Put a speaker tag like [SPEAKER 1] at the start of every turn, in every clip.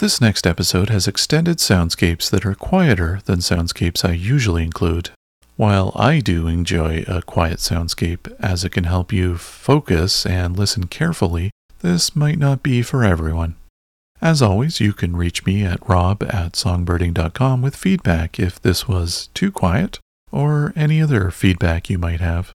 [SPEAKER 1] This next episode has extended soundscapes that are quieter than soundscapes I usually include. While I do enjoy a quiet soundscape as it can help you focus and listen carefully, this might not be for everyone. As always, you can reach me at rob at songbirding.com with feedback if this was too quiet or any other feedback you might have.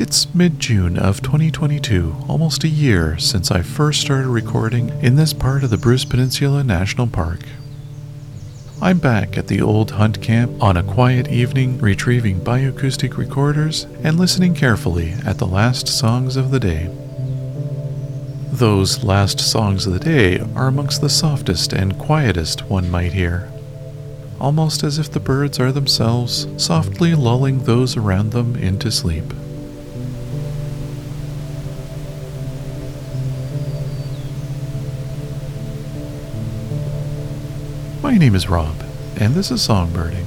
[SPEAKER 1] It's mid June of 2022, almost a year since I first started recording in this part of the Bruce Peninsula National Park. I'm back at the old hunt camp on a quiet evening, retrieving bioacoustic recorders and listening carefully at the last songs of the day. Those last songs of the day are amongst the softest and quietest one might hear, almost as if the birds are themselves softly lulling those around them into sleep. My name is Rob, and this is Songbirding.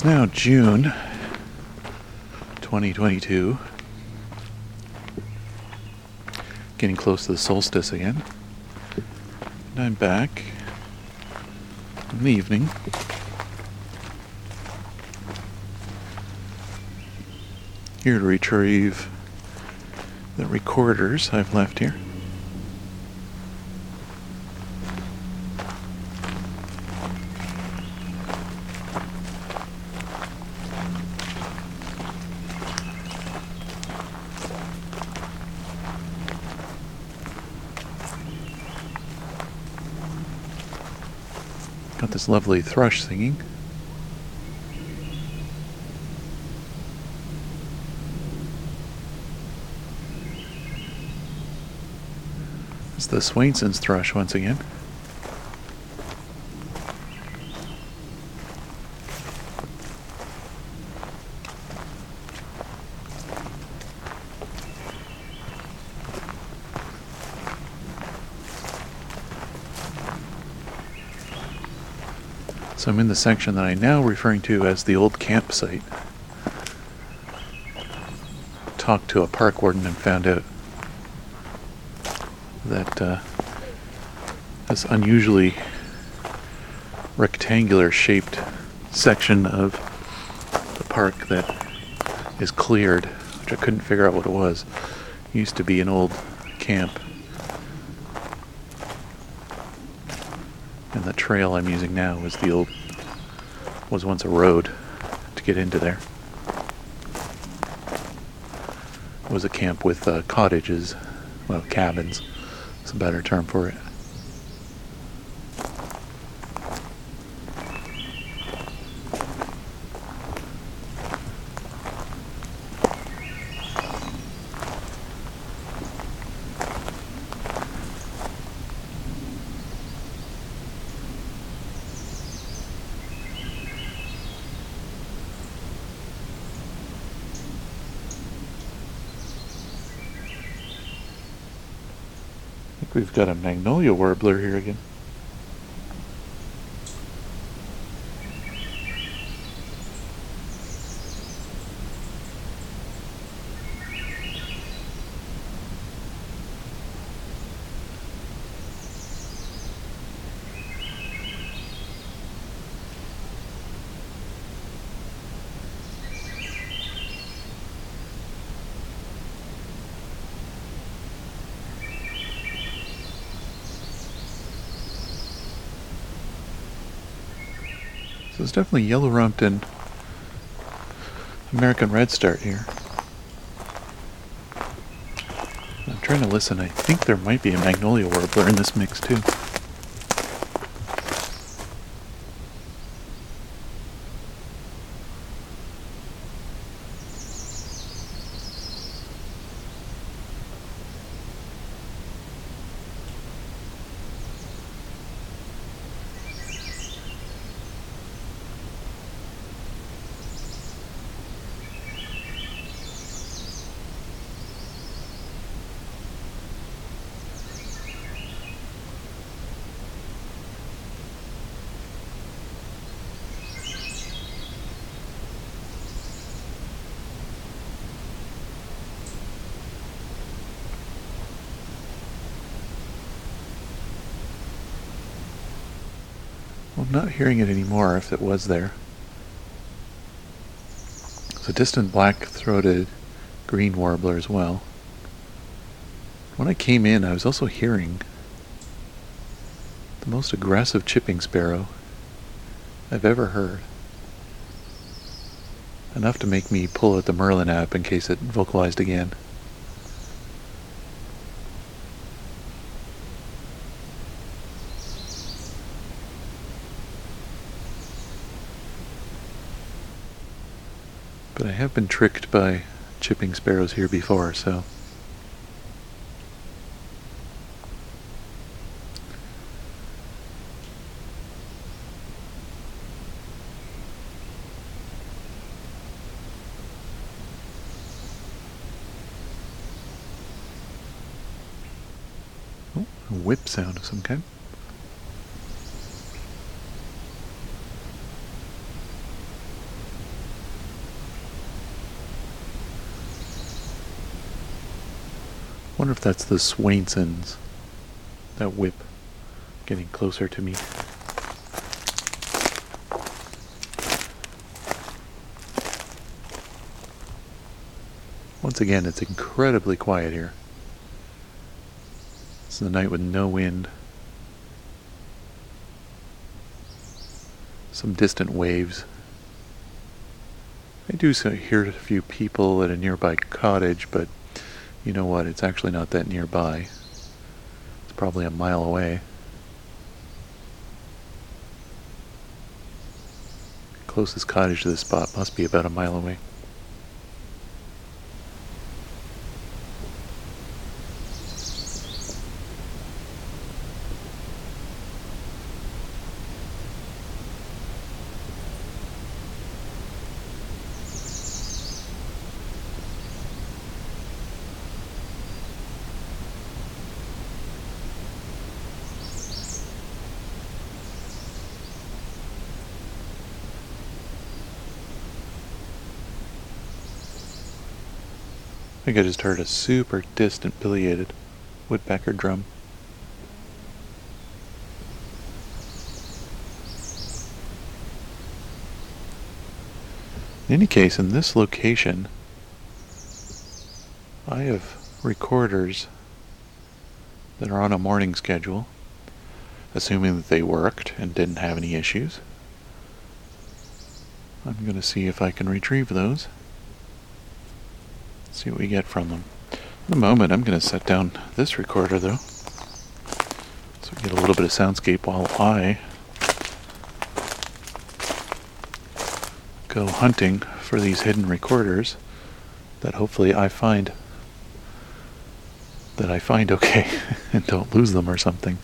[SPEAKER 1] It's now June 2022. Getting close to the solstice again. And I'm back in the evening. Here to retrieve the recorders I've left here. This lovely thrush singing. It's the Swainson's thrush once again. So I'm in the section that I'm now referring to as the old campsite. Talked to a park warden and found out that uh, this unusually rectangular shaped section of the park that is cleared, which I couldn't figure out what it was, used to be an old camp. And the trail I'm using now is the old, was once a road to get into there. It was a camp with uh, cottages, well, cabins. It's a better term for it. Think we've got a magnolia warbler here again. It's definitely yellow rumped and American redstart here. I'm trying to listen. I think there might be a magnolia warbler in this mix too. I'm not hearing it anymore if it was there. It's a distant black-throated green warbler as well. When I came in, I was also hearing the most aggressive chipping sparrow I've ever heard. Enough to make me pull out the Merlin app in case it vocalized again. But I have been tricked by chipping sparrows here before, so. Oh, a whip sound of some kind. Wonder if that's the Swainsons. That whip getting closer to me. Once again, it's incredibly quiet here. It's the night with no wind. Some distant waves. I do hear a few people at a nearby cottage, but you know what? It's actually not that nearby. It's probably a mile away. Closest cottage to this spot must be about a mile away. I think I just heard a super distant pileated woodpecker drum. In any case, in this location, I have recorders that are on a morning schedule, assuming that they worked and didn't have any issues. I'm going to see if I can retrieve those. See what we get from them. In a moment, I'm going to set down this recorder though, so we get a little bit of soundscape while I go hunting for these hidden recorders that hopefully I find that I find okay and don't lose them or something.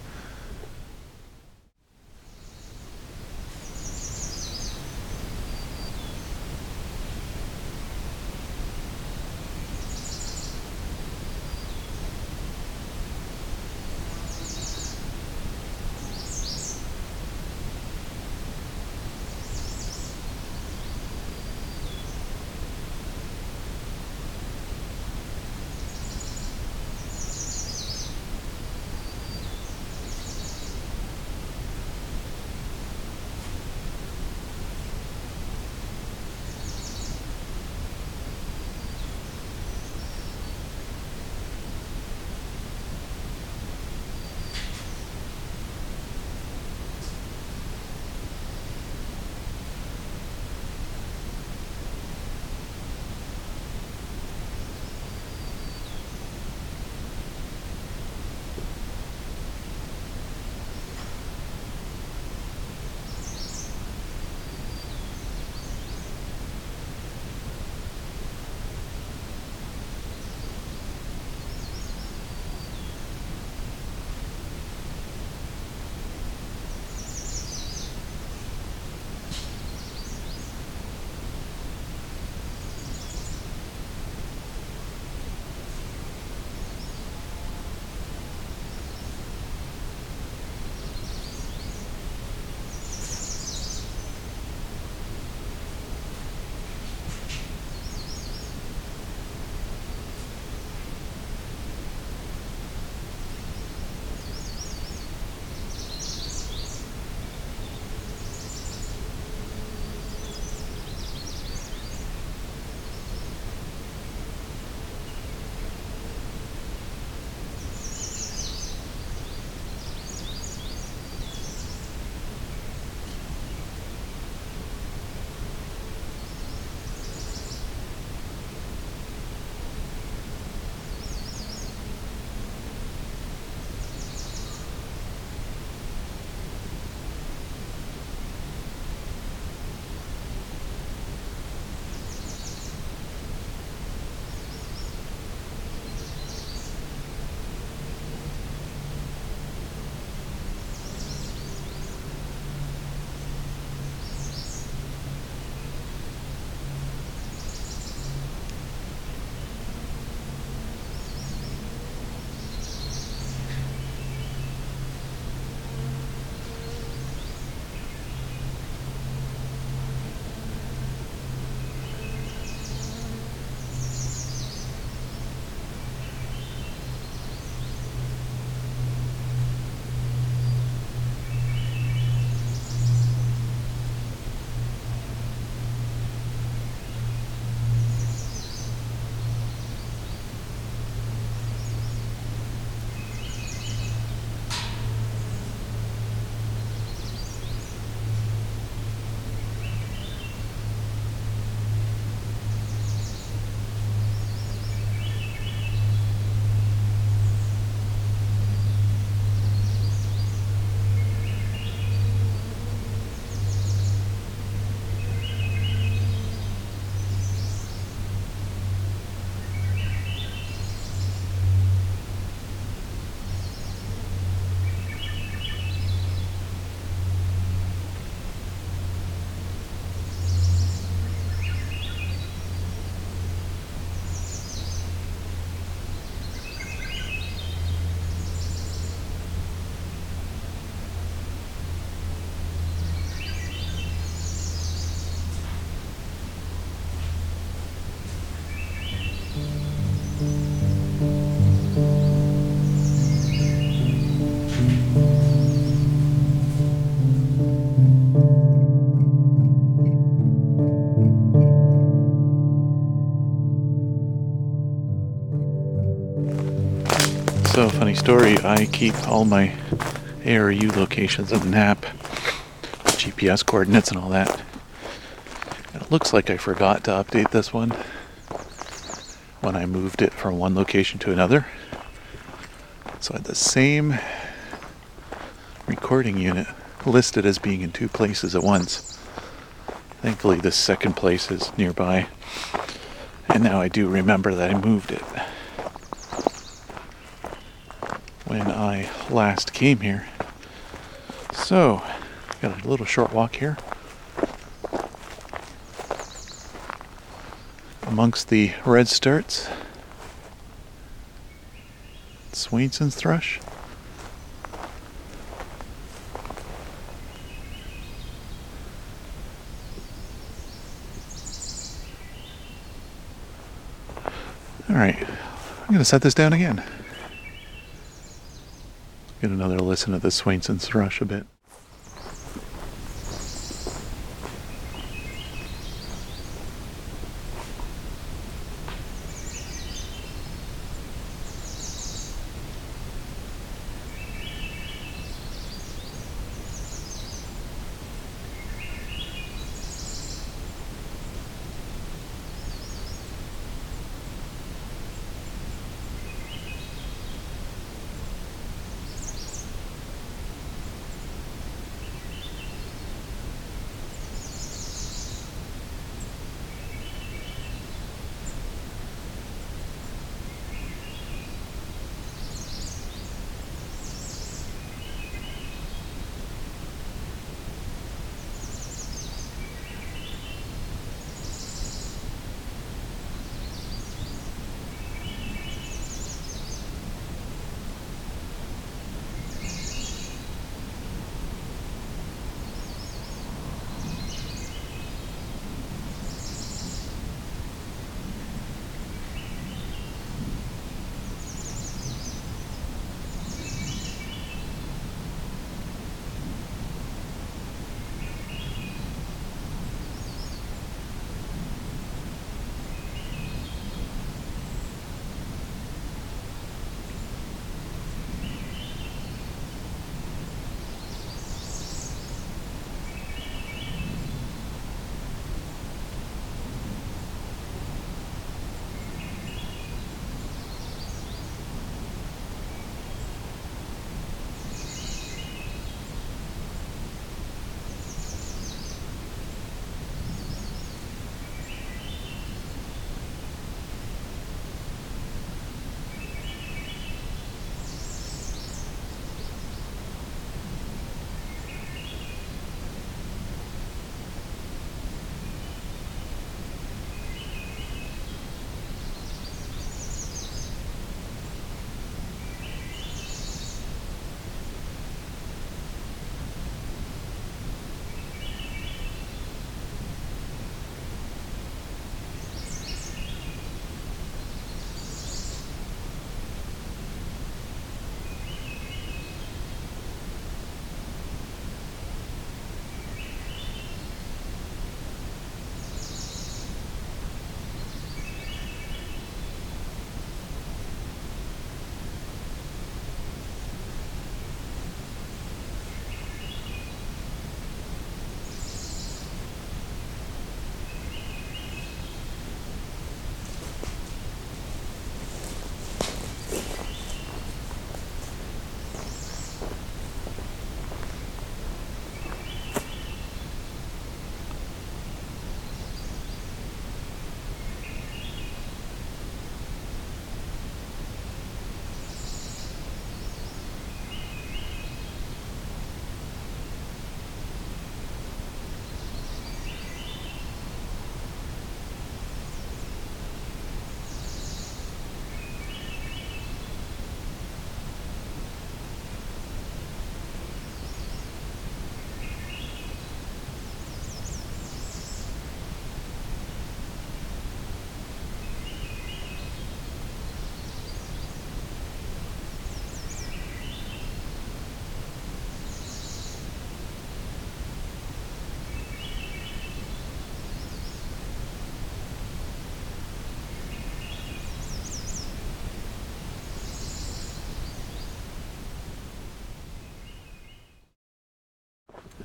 [SPEAKER 1] So, funny story, I keep all my ARU locations of NAP, GPS coordinates, and all that. And it looks like I forgot to update this one when I moved it from one location to another. So I had the same recording unit listed as being in two places at once. Thankfully, the second place is nearby. And now I do remember that I moved it. When I last came here. So, got a little short walk here. Amongst the red starts, Swainson's thrush. All right, I'm going to set this down again. Get another listen to the Swainson's thrush a bit.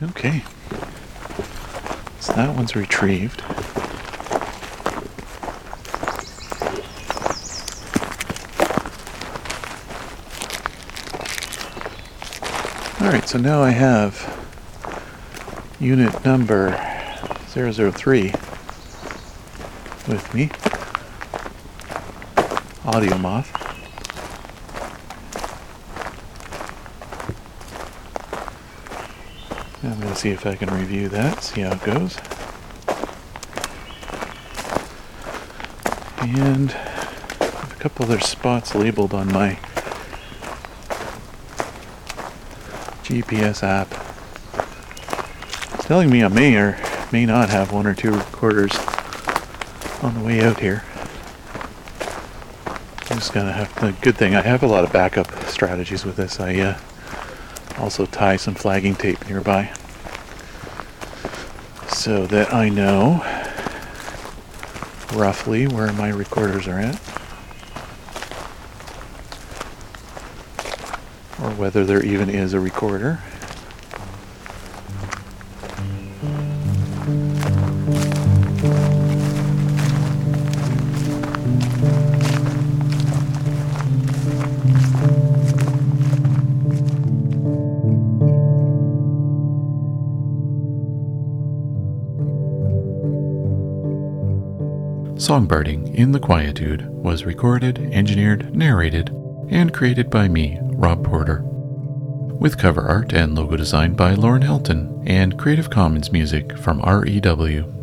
[SPEAKER 1] Okay. So that one's retrieved. Alright, so now I have unit number 003 with me. Audio Moth. I'm going to see if I can review that, see how it goes. And a couple other spots labeled on my GPS app. It's telling me I may or may not have one or two recorders on the way out here. I'm just gonna have the good thing I have a lot of backup strategies with this. I uh, also tie some flagging tape nearby so that I know roughly where my recorders are at or whether there even is a recorder. Songbirding in the Quietude was recorded, engineered, narrated, and created by me, Rob Porter. With cover art and logo design by Lauren Hilton, and Creative Commons music from REW.